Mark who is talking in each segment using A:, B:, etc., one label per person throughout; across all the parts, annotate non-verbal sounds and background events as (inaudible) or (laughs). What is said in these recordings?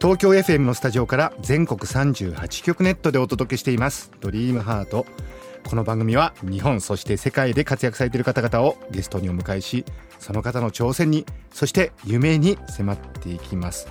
A: 東京 FM のスタジオから全国38局ネットでお届けしています。ドリームハート。この番組は日本そして世界で活躍されている方々をゲストにお迎えしその方の挑戦にそして夢に迫っていきます。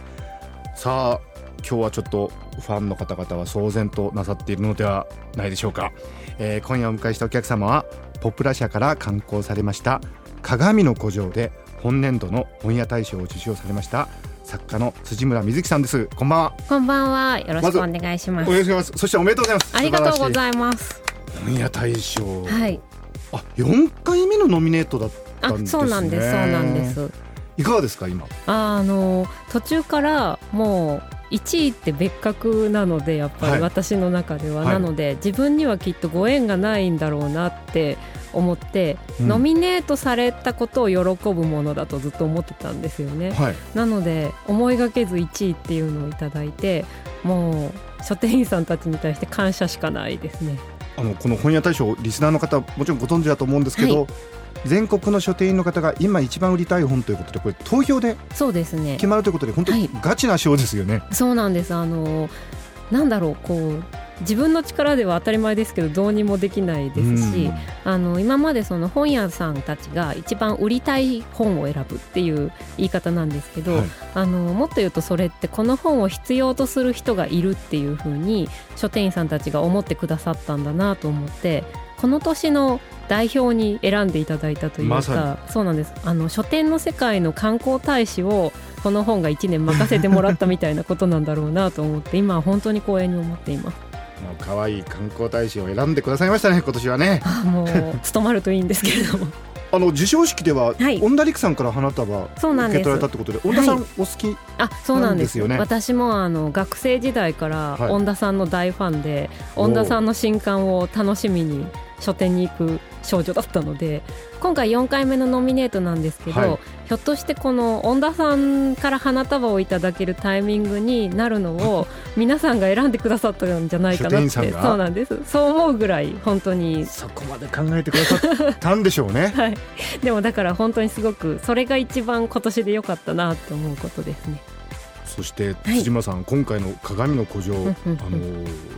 A: さあ今日はちょっとファンの方々は騒然となさっているのではないでしょうか、えー今夜お迎えしたお客様はポプラ社から刊行されました鏡の古城で本年度の本屋大賞を受賞されました作家の辻村瑞希さんですこんばんは
B: こんばんは。よろしくお願いします。
A: お願いしますそしておめでとうございます
B: ありがとうご
A: い
B: ざいます。
A: 本屋大賞、
B: はい。
A: あ4回目のノミネートだった
B: あ
A: んですね
B: そうなんです。そうなんです。
A: いかがですか今？
B: あの途中からもう1位って別格なのでやっぱ
A: はい
B: り私の中では、
A: はい
B: なので自分にはきっとご縁がないんだろうなって思って、
A: うん
B: ノミネートされたことを喜ぶものだとずっと思ってたんですよね。
A: はい
B: なので思いがけず1位っていうのをいただいてもう書店員さんたちに対して感謝しかないですね。
A: あのこの本屋大賞リスナーの方もちろんご存知だと思うんですけど、
B: は
A: 全国の書店員の方が今一番売りたい本ということでこれ投票で
B: そうですね
A: 決まるということで本当に
B: はい
A: ガチな賞ですよね。
B: そうなんですあのなんだろうこう自分の力では当たり前ですけどどうにもできないですし、あの今までその本屋さんたちが一番売りたい本を選ぶっていう言い方なんですけど、
A: はい。
B: あのもっと言うとそれってこの本を必要とする人がいるっていうふうに書店員さんたちが思ってくださったんだなと思ってこの年の代表に選んでいただいたというか、そうなんです。あの書店の世界の観光大使をこの本が1年任せてもらったみたいなことなんだろうなと思って今は本当に光栄に思っています。
A: もう可愛い観光大使を選んでくださいましたね今年はね。
B: あもう務まるといいんですけれども。(laughs)
A: あの授賞式では、
B: はい。
A: 恩田陸さんから花束
B: そうなんです。
A: 受け取られたってことで恩田さん、
B: はい。
A: お好き
B: あそうなんです
A: なんですよ。ね
B: 私もあの学生時代から
A: はい。
B: 恩田さんの大ファンで、
A: おー
B: 恩田さんの新刊を楽しみに書店に行く少女だったので今回4回目のノミネートなんですけど、
A: はい。
B: ひょっとしてこの恩田さんから花束をいただけるタイミングになるのを (laughs) 皆さんが選んでくださったんじゃないかなってそうなんです。そう思うぐらい本当に。
A: そこまで考えてくださったんでしょうね。(laughs)
B: はい。でもだから本当にすごくそれが一番今年で良かったなと思うことですね。
A: そして
B: はい
A: 辻村さん、今回の鏡の古城、あの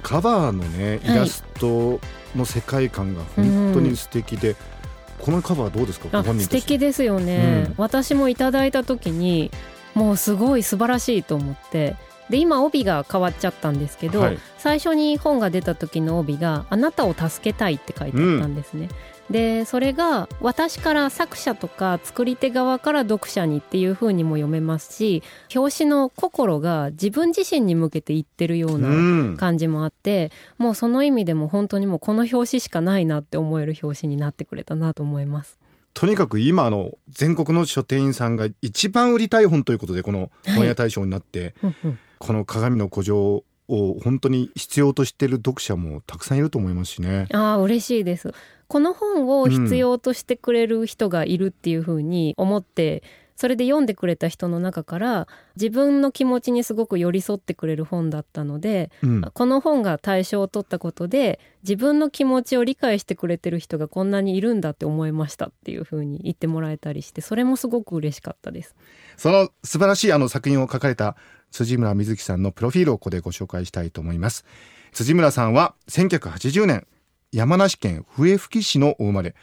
A: カバーのねイラストの世界観が本当に素敵で、このカバーどうですか？
B: 素敵ですよね、
A: うん。
B: 私もいただいた時にもうすごい素晴らしいと思って。で今帯が変わっちゃったんですけど、
A: はい。
B: 最初に本が出た時の帯が「あなたを助けたい」って書いてあったんですね。でそれが私から作者とか作り手側から読者にっていう風にも読めますし表紙の心が自分自身に向けて言ってるよう
A: う
B: なん。感じもあって、もうその意味でも本当にもうこの表紙しかないなって思える表紙になってくれたなと思います。
A: とにかく今あの全国の書店員さんが一番売りたい本ということでこの本屋大賞になって、
B: うんうん。
A: この鏡の古城を本当に必要としている読者もたくさんいると思いますしね。
B: ああ嬉しいですこの本を必要としてくれる人がいるっていうふうに思って、それで読んでくれた人の中から自分の気持ちにすごく寄り添ってくれる本だったので、
A: うん
B: この本が対象を取ったことで自分の気持ちを理解してくれてる人がこんなにいるんだって思いましたっていうふうに言ってもらえたりしてそれもすごく嬉しかったです。
A: その素晴らしいあの作品を書かれた辻村瑞希さんのプロフィールをここでご紹介したいと思います。辻村さんは1980年山梨県笛吹市のお生まれ。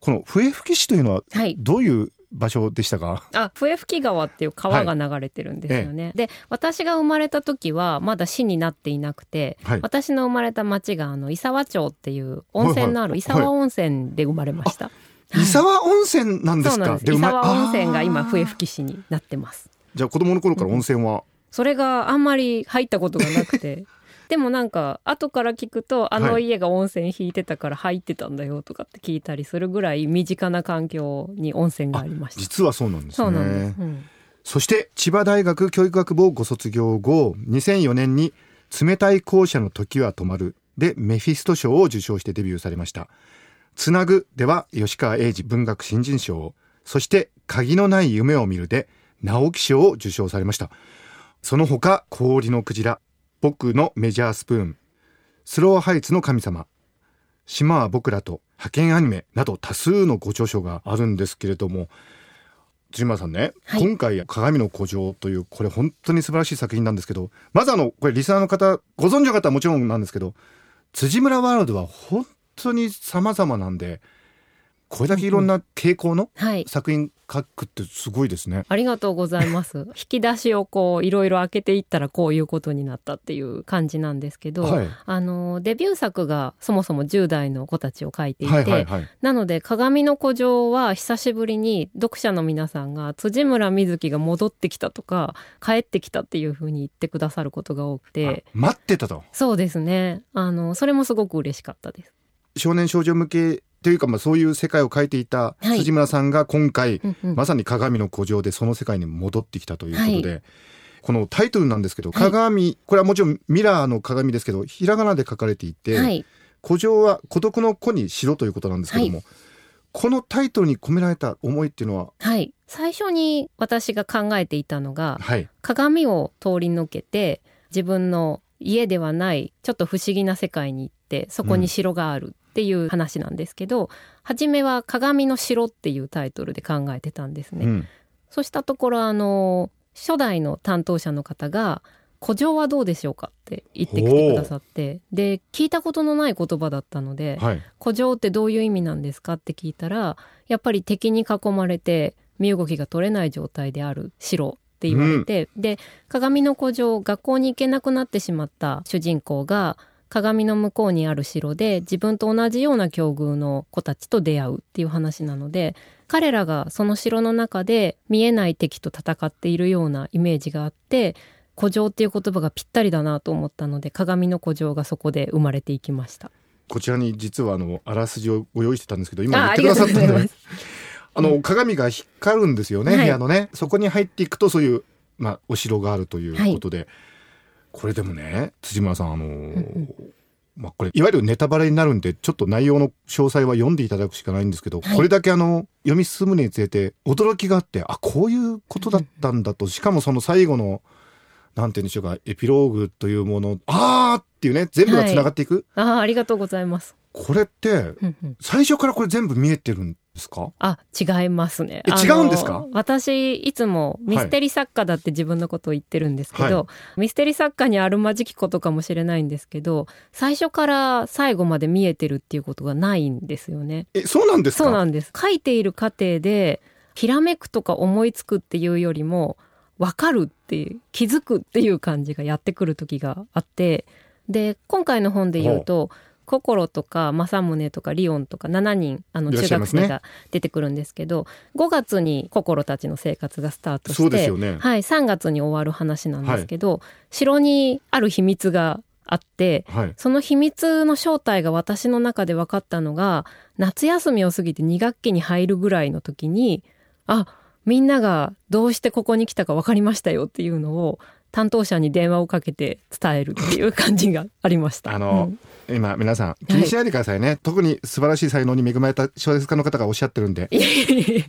A: この笛吹市というのは
B: はい。
A: どういう場所でしたか、
B: あ笛吹川っていう川が流れてるんですよね、で私が生まれた時はまだ市になっていなくて、
A: はい。
B: 私の生まれた町があの伊沢町っていう温泉のある伊
A: はいはい。
B: 沢温泉で生まれました、
A: 伊沢温泉なんですか？
B: 伊沢温泉が今笛吹市になってます。
A: じゃあ子供の頃から温泉は、
B: それがあんまり入ったことがなくて。(laughs) でもなんか後から聞くとあの
A: はい
B: 家が温泉引いてたから入ってたんだよとかって聞いたりするぐらい身近な環境に温泉がありました。
A: 実はそうなんですね。
B: そうなんです、うん。
A: そして千葉大学教育学部をご卒業後2004年に冷たい校舎の時は止まるでメフィスト賞を受賞してデビューされました。つなぐでは吉川英治文学新人賞。そして鍵のない夢を見るで直木賞を受賞されましたその他氷のクジラ僕のメジャースプーンスローハイツの神様島は僕らと派遣アニメなど多数のご著書があるんですけれども辻村さんね、はい、今回「鏡の古城」というこれ本当に素晴らしい作品なんですけどまずあのこれリスナーの方ご存知の方はもちろんなんですけど辻村ワールドは本当に様々なんでこれだけいろんな傾向の作品書くってすごいですね、はい、
B: ありがとうございます。(laughs) 引き出しをこういろいろ開けていったらこういうことになったっていう感じなんですけど、はい、あのデビュー作がそもそも10代の子たちを書いていて、はいはいはい、なので鏡の古城は久しぶりに読者の皆さんが辻村瑞希が戻ってきたとか帰ってきたっていうふうに言ってくださることが多くて。
A: 待ってたと。
B: そうですね。あのそれもすごく嬉しかったです。
A: 少年少女向けというか、まあ、そういう世界を描いていた辻村さんが今回、はいまさに鏡の古城でその世界に戻ってきたということで、はい、このタイトルなんですけど、鏡、これはもちろんミラーの鏡ですけど、ひらがなで書かれていて、古城は孤独の子にしろということなんですけども、このタイトルに込められた思いっていうのは？
B: はい。最初に私が考えていたのが、はい、鏡を通り抜けて自分の家ではないちょっと不思議な世界に行ってそこに城があるっていう話なんですけど初めは「鏡の城」っていうタイトルで考えてたんですね。うん、そしたところあの初代の担当者の方が「古城はどうでしょうか?」って言ってきてくださってで聞いたことのない言葉だったので「はい、古城ってどういう意味なんですか?」って聞いたらやっぱり敵に囲まれて身動きが取れない状態である城って言われて、うん、で鏡の古城学校に行けなくなってしまった主人公が鏡の向こうにある城で自分と同じような境遇の子たちと出会うっていう話なので彼らがその城の中で見えない敵と戦っているようなイメージがあって古城っていう言葉がぴったりだなと思ったので鏡の古城がそこで生まれていきました。
A: こちらに実はあのあらすじをご用意してたんですけど今言ってくださったので (laughs) あの鏡が光るんですよね、はい、部屋のね。そこに入っていくとそういうまあお城があるということで、はいこれでもね辻村さんあのーまあ、これいわゆるネタバレになるんでちょっと内容の詳細は読んでいただくしかないんですけど、はい、これだけあの読み進むにつれて驚きがあってあこういうことだったんだと。しかもその最後のなんて言うんでしょうかエピローグというものあーっていうね全部がつながっていく、
B: はい、ああありがとうございます。
A: これって最初からこれ全部見えてるんですか？
B: あ違いますね。
A: 違うんですか？
B: 私いつもミステリー作家だって自分のことを言ってるんですけど、はい、ミステリー作家にあるまじきことかもしれないんですけど最初から最後まで見えてるっていうことがないんですよね。
A: えそうなんです
B: そうなんです。書いている過程でひらめくとか思いつくっていうよりも分かるっていう気づくっていう感じがやってくる時があってで今回の本で言うと心とか政宗とかリオンとか7人あの中学生が出てくるんですけど、ね、5月に心たちの生活がスタートして、ね、はい、3月に終わる話なんですけど、はい、城にある秘密があって、はい、その秘密の正体が私の中で分かったのが夏休みを過ぎて2学期に入るぐらいの時にあみんながどうしてここに来たか分かりましたよっていうのを担当者に電話をかけて伝えるっていう感じがありました。
A: あの、うん。今皆さん気にしないでくださいね、はい、特に素晴らしい才能に恵まれた小説家の方がおっしゃってるんで。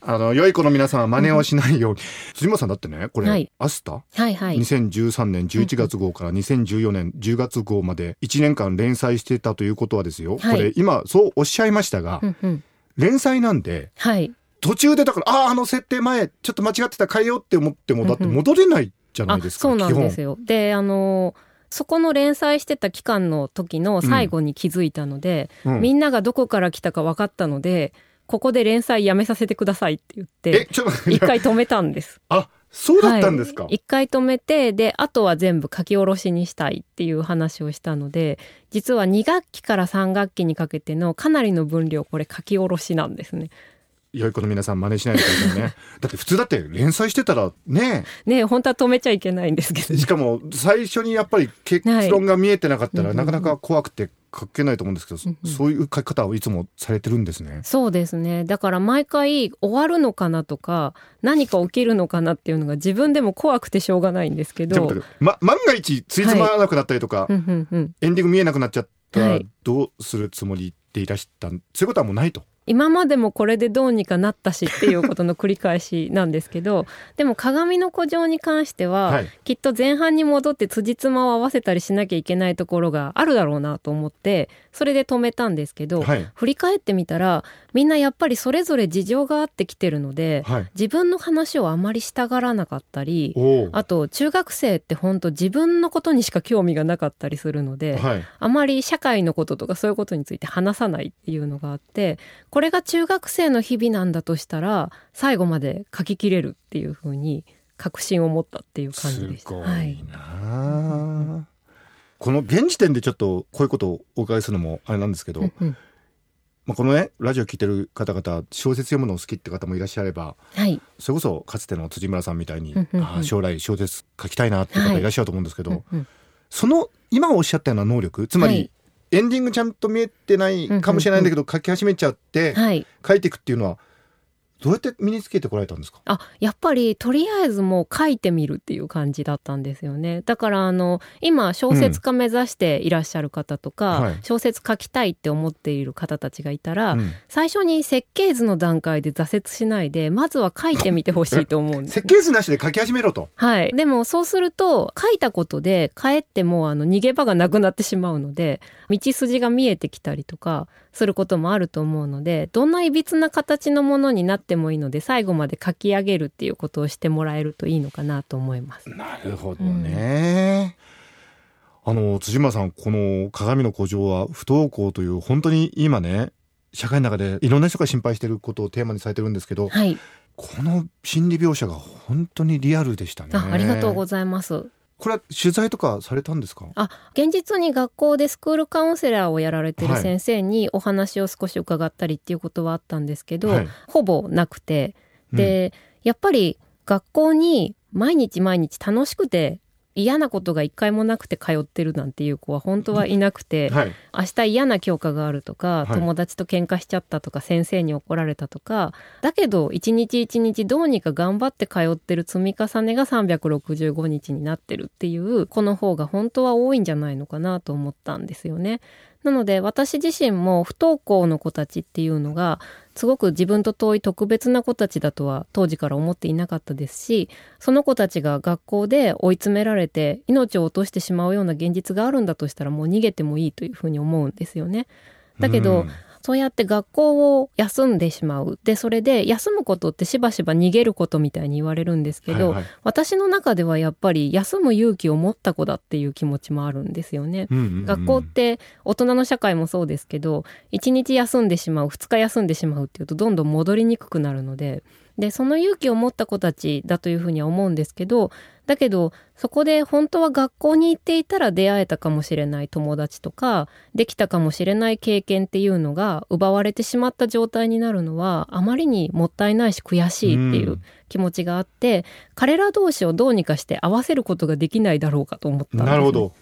A: あの良い子の皆さんは真似をしないように、(laughs) 辻本さんだってねこれ、はい、アスタ、はいはい、2013年11月号から2014年10月号まで1年間連載してたということはですよ、はい、これ今そうおっしゃいましたが、うんうん、連載なんで、はい、途中でだからあああの設定前ちょっと間違ってた変えようって思ってもだって戻れないじゃないですか、
B: そうなんですよ。であのーそこの連載してた期間の時の最後に気づいたので、うん、みんながどこから来たか分かったのでここで連載やめさせてくださいって言って一回止めたんです。
A: あそうだったんですか、
B: 一、回止めてであとは全部書き下ろしにしたいっていう話をしたので実は2学期から3学期にかけてのかなりの分量これ書き下ろしなんですね。
A: 良い子の皆さん真似しないでくださいね。(laughs) だって普通だって連載してたらね。
B: ね本当は止めちゃいけないんですけど、
A: しかも最初にやっぱり結論が見えてなかったら、なかなか怖くて書けないと思うんですけど、
B: うんうん
A: そういう書き方をいつもされてるんですね。
B: そうですね。だから毎回終わるのかなとか何か起きるのかなっていうのが自分でも怖くてしょうがないんですけど。
A: ま、万が一ついつまらなくなったりとか、
B: うんうんうん。
A: エンディング見えなくなっちゃったら
B: はい。
A: どうするつもりでいらしたんそういうことはもうないと。
B: 今までもこれでどうにかなったしっていうことの繰り返しなんですけど (laughs) でも鏡の古城に関しては、
A: はい
B: きっと前半に戻って辻褄を合わせたりしなきゃいけないところがあるだろうなと思ってそれで止めたんですけど、
A: はい。
B: 振り返ってみたらみんなやっぱりそれぞれ事情があってきてるので
A: はい。
B: 自分の話をあまりしたがらなかったり。あと中学生って本当自分のことにしか興味がなかったりするので、
A: はい。
B: あまり社会のこととかそういうことについて話さないっていうのがあってこれが中学生の日々なんだとしたら最後まで書ききれるっていうふうに確信を持ったっていう感じでした。
A: すご
B: はい
A: この現時点でちょっとこういうことをお伺いするのもあれなんですけど、
B: うんうん
A: まあ、このねラジオ聞いてる方々小説読むの好きって方もいらっしゃれば
B: はい。
A: それこそかつての辻村さんみたいに、
B: うんうんうん。
A: ああ将来小説書きたいなっていう方いらっしゃると思うんですけど、
B: うんうん。
A: その今おっしゃったような能力つまり、
B: はい。
A: エンディングちゃんと見えてないかもしれないんだけど、書き始めちゃって、
B: はい。
A: 書いていくっていうのはどうやって身につけてこられたんですか？
B: あやっぱりとりあえずもう書いてみるっていう感じだったんですよね。だからあの今小説家目指していらっしゃる方とか、
A: うん。はい。
B: 小説書きたいって思っている方たちがいたら、
A: うん。
B: 最初に設計図の段階で挫折しないでまずは書いてみてほしいと思うんです。(laughs)
A: 設計図なしで書き始めろと。
B: はい。でもそうすると書いたことでかえってもうあの逃げ場がなくなってしまうので道筋が見えてきたりとかすることもあると思うのでどんないびつな形のものになってもいいので最後まで書き上げるっていうことをしてもらえるといいのかなと思います。
A: なるほどね。あの辻村さんこの鏡の古城は不登校という本当に今ね社会の中でいろんな人が心配していることをテーマにされてるんですけど
B: はい。
A: この心理描写が本当にリアルでしたね。
B: あありがとうございます。
A: これは取材とかされたんですか？
B: あ現実に学校でスクールカウンセラーをやられてる
A: はい。
B: 先生にお話を少し伺ったりっていうことはあったんですけど、
A: はい。
B: ほぼなくて。で、やっぱり学校に毎日毎日楽しくて嫌なことが一回もなくて通ってるなんていう子は本当はいなくて、
A: はい。
B: 明日嫌な教科があるとか、
A: はい。
B: 友達と喧嘩しちゃったとか先生に怒られたとかだけど一日一日どうにか頑張って通ってる積み重ねが365日になってるっていう子の方が本当は多いんじゃないのかなと思ったんですよね。なので私自身も不登校の子たちっていうのがすごく自分と遠い特別な子たちだとは当時から思っていなかったですしその子たちが学校で追い詰められて命を落としてしまうような現実があるんだとしたらもう逃げてもいいというふうに思うんですよね。だけど、
A: うん
B: そうやって学校を休んでしまう。でそれで休むことってしばしば逃げることみたいに言われるんですけど、
A: はいはい。
B: 私の中ではやっぱり休む勇気を持った子だっていう気持ちもあるんですよね。
A: うんうんうん
B: 学校って大人の社会もそうですけど1日休んでしまう2日休んでしまうっていうとどんどん戻りにくくなるのででその勇気を持った子たちだというふうには思うんですけどだけどそこで本当は学校に行っていたら出会えたかもしれない友達とかできたかもしれない経験っていうのが奪われてしまった状態になるのはあまりにもったいないし悔しいっていううん気持ちがあって、彼ら同士をどうにかして合わせることができないだろうかと思ったんですね
A: なるほど。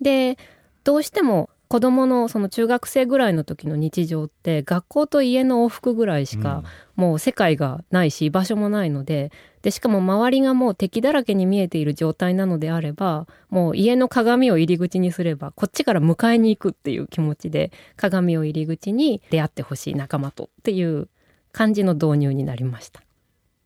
B: でどうしても子供のその中学生ぐらいの時の日常って学校と家の往復ぐらいしかもう世界がないし居場所もないのででしかも周りがもう敵だらけに見えている状態なのであればもう家の鏡を入り口にすればこっちから迎えに行くっていう気持ちで鏡を入り口に出会ってほしい仲間とっていう感じの導入になりました。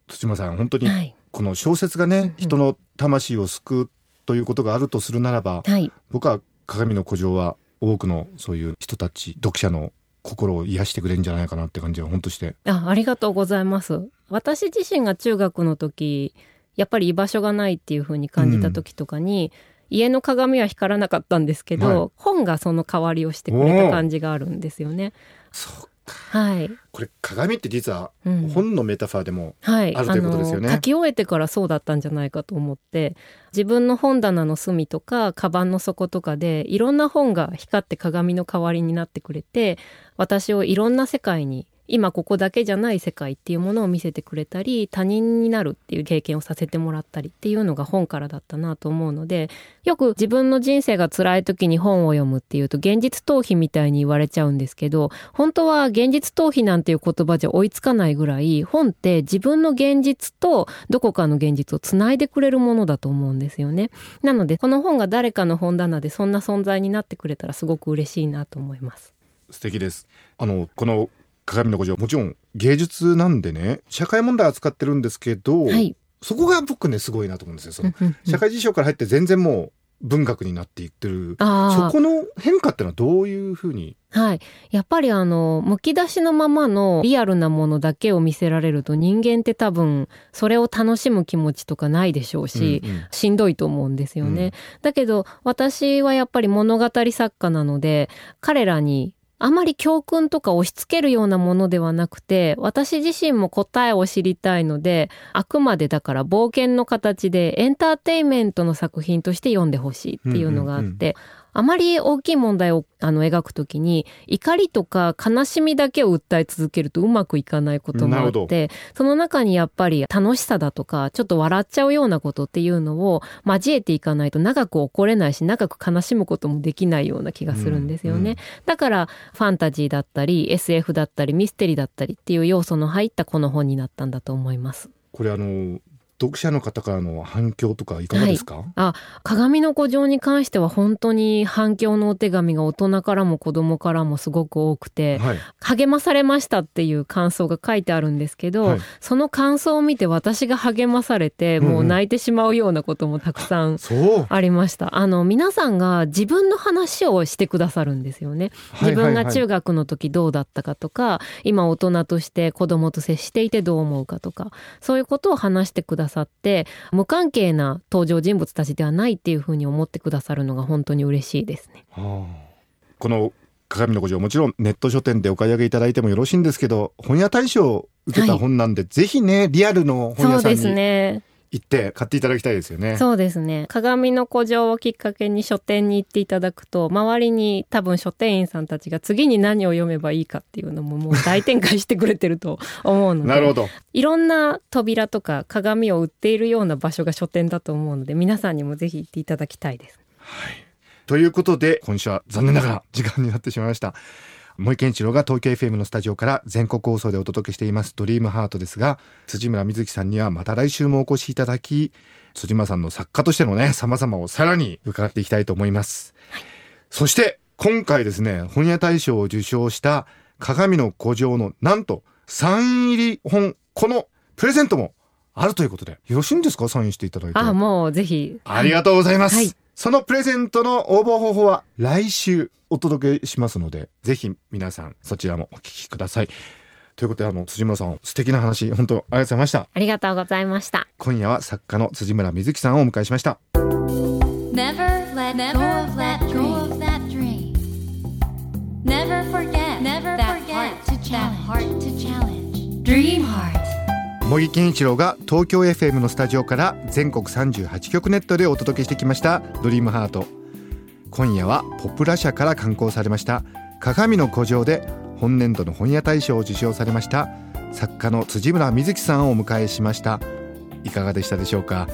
A: 土間さん本当に
B: はい、
A: この小説がね、
B: うん。
A: 人の魂を救うということがあるとするならば、
B: はい。
A: 僕は鏡の古城は多くのそういう人たち読者の心を癒してくれるんじゃないかなって感じが本当して。
B: あありがとうございます。私自身が中学の時やっぱり居場所がないっていう風に感じた時とかに、家の鏡は光らなかったんですけど、
A: はい。
B: 本がその代わりをしてくれた感じがあるんですよね。
A: そう
B: はい、
A: これ鏡って実は
B: うん。
A: 本のメタファーでも、
B: はい、
A: あるということですよね。
B: 書き終えてからそうだったんじゃないかと思って自分の本棚の隅とかカバンの底とかでいろんな本が光って鏡の代わりになってくれて私をいろんな世界に今ここだけじゃない世界っていうものを見せてくれたり他人になるっていう経験をさせてもらったりっていうのが本からだったなと思うのでよく自分の人生が辛い時に本を読むっていうと現実逃避みたいに言われちゃうんですけど本当は現実逃避なんていう言葉じゃ追いつかないぐらい本って自分の現実とどこかの現実をつないでくれるものだと思うんですよね。なのでこの本が誰かの本棚でそんな存在になってくれたらすごく嬉しいなと思います。
A: 素敵ですあのこの鏡の古城もちろん芸術なんでね社会問題扱ってるんですけど、
B: はい。
A: そこが僕ねすごいなと思うんですよ。その社会事象から入って全然もう文学になっていってる。
B: あ
A: そこの変化ってのはどういうふうに？
B: あ、はい。やっぱりあの、むき出しのままのリアルなものだけを見せられると人間って多分、それを楽しむ気持ちとかないでしょうし、
A: うんうん。
B: しんどいと思うんですよね。
A: うん。
B: だけど、私はやっぱり物語作家なので、彼らにあまり教訓とか押し付けるようなものではなくて、私自身も答えを知りたいので、あくまでだから冒険の形でエンターテインメントの作品として読んでほしいっていうのがあって、
A: うんうん
B: あまり大きい問題をあの描くときに怒りとか悲しみだけを訴え続けるとうまくいかないこともあってその中にやっぱり楽しさだとかちょっと笑っちゃうようなことっていうのを交えていかないと長く怒れないし長く悲しむこともできないような気がするんですよね。
A: うんうん
B: だからファンタジーだったり SF だったりミステリーだったりっていう要素の入ったこの本になったんだと思います。
A: これあの読者の方からの反響とかいかがですか、
B: 鏡の古城に関しては本当に反響のお手紙が大人からも子供からもすごく多くて、
A: はい。
B: 励まされましたっていう感想が書いてあるんですけど、
A: はい。
B: その感想を見て私が励まされて
A: うんうん。
B: もう泣いてしまうようなこともたくさんありました。あの皆さんが自分の話をしてくださるんですよね。自分が中学の時どうだったかとか、今大人として子供と接していてどう思うかとか、そういうことを話してくださって、無関係な登場人物たちではないっていうふうに思ってくださるのが本当に嬉しいですね。
A: はあこの鏡の古城もちろんネット書店でお買い上げいただいてもよろしいんですけど本屋大賞を受けた本なんで、ぜひねリアルの本
B: そうです
A: 屋さんに
B: ね。
A: 行って買っていただきたいですよね。
B: そうですね。鏡の古城をきっかけに書店に行っていただくと、周りに多分書店員さんたちが次に何を読めばいいかっていうのももう大展開してくれてると (laughs) 思うので。
A: なるほど
B: いろんな扉とか鏡を売っているような場所が書店だと思うので、皆さんにもぜひ行っていただきたいです。
A: ということで今週は残念ながら時間になってしまいました。森健一郎が東京 FM のスタジオから全国放送でお届けしています「ドリームハートですが辻村瑞希さんにはまた来週もお越しいただき辻村さんの作家としてのね様々をさらに伺っていきたいと思います。そして今回ですね本屋大賞を受賞した鏡の古城のなんとサイン入り本このプレゼントもあるということでよろしいんですか？サインしていただいて。
B: あ、もうぜひ。
A: ありがとうございます。
B: はい
A: そのプレゼントの応募方法は来週お届けしますので、ぜひ皆さんそちらもお聞きください。ということで、あの、辻村さん、素敵な話、本当ありがとうございました。
B: ありがとうございました。
A: 今夜は作家の辻村瑞希さんをお迎えしました。茂木健一郎が東京 FM のスタジオから全国38局ネットでお届けしてきました「ドリームハート。今夜はポプラ社から刊行されました「鏡の古城」で本年度の本屋大賞を受賞されました。作家の辻村瑞希さんをお迎えしました。いかがでしたでしょうか？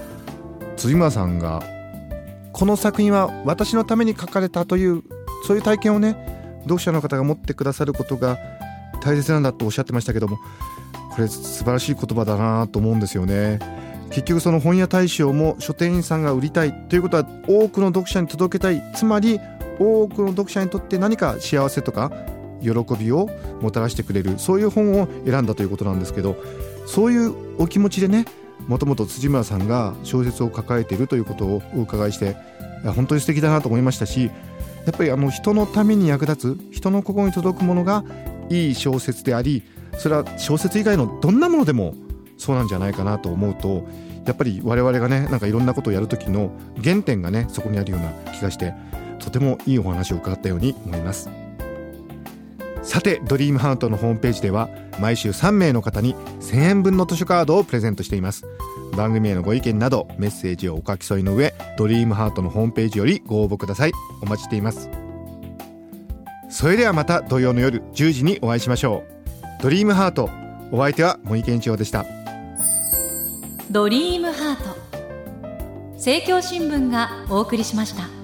A: 辻村さんがこの作品は私のために書かれたというそういう体験をね読者の方が持ってくださることが大切なんだとおっしゃってましたけどもこれ素晴らしい言葉だなと思うんですよね。結局その本屋大賞も書店員さんが売りたいということは多くの読者に届けたい。つまり多くの読者にとって何か幸せとか喜びをもたらしてくれる。そういう本を選んだということなんですけどそういうお気持ちでねもともと辻村さんが小説を抱えているということをお伺いして本当に素敵だなと思いましたしやっぱりあの人のために役立つ人の心に届くものがいい小説でありそれは小説以外のどんなものでもそうなんじゃないかなと思うとやっぱり我々がねなんかいろんなことをやる時の原点がねそこにあるような気がしてとてもいいお話を伺ったように思います。さてドリームハートのホームページでは毎週3名の方に1000円分の図書カードをプレゼントしています。番組へのご意見などメッセージをお書き添えの上ドリームハートのホームページよりご応募ください。お待ちしています。それではまた土曜の夜10時にお会いしましょう。ドリームハート。お相手は森健一郎でした。
C: ドリームハート。政教新聞がお送りしました。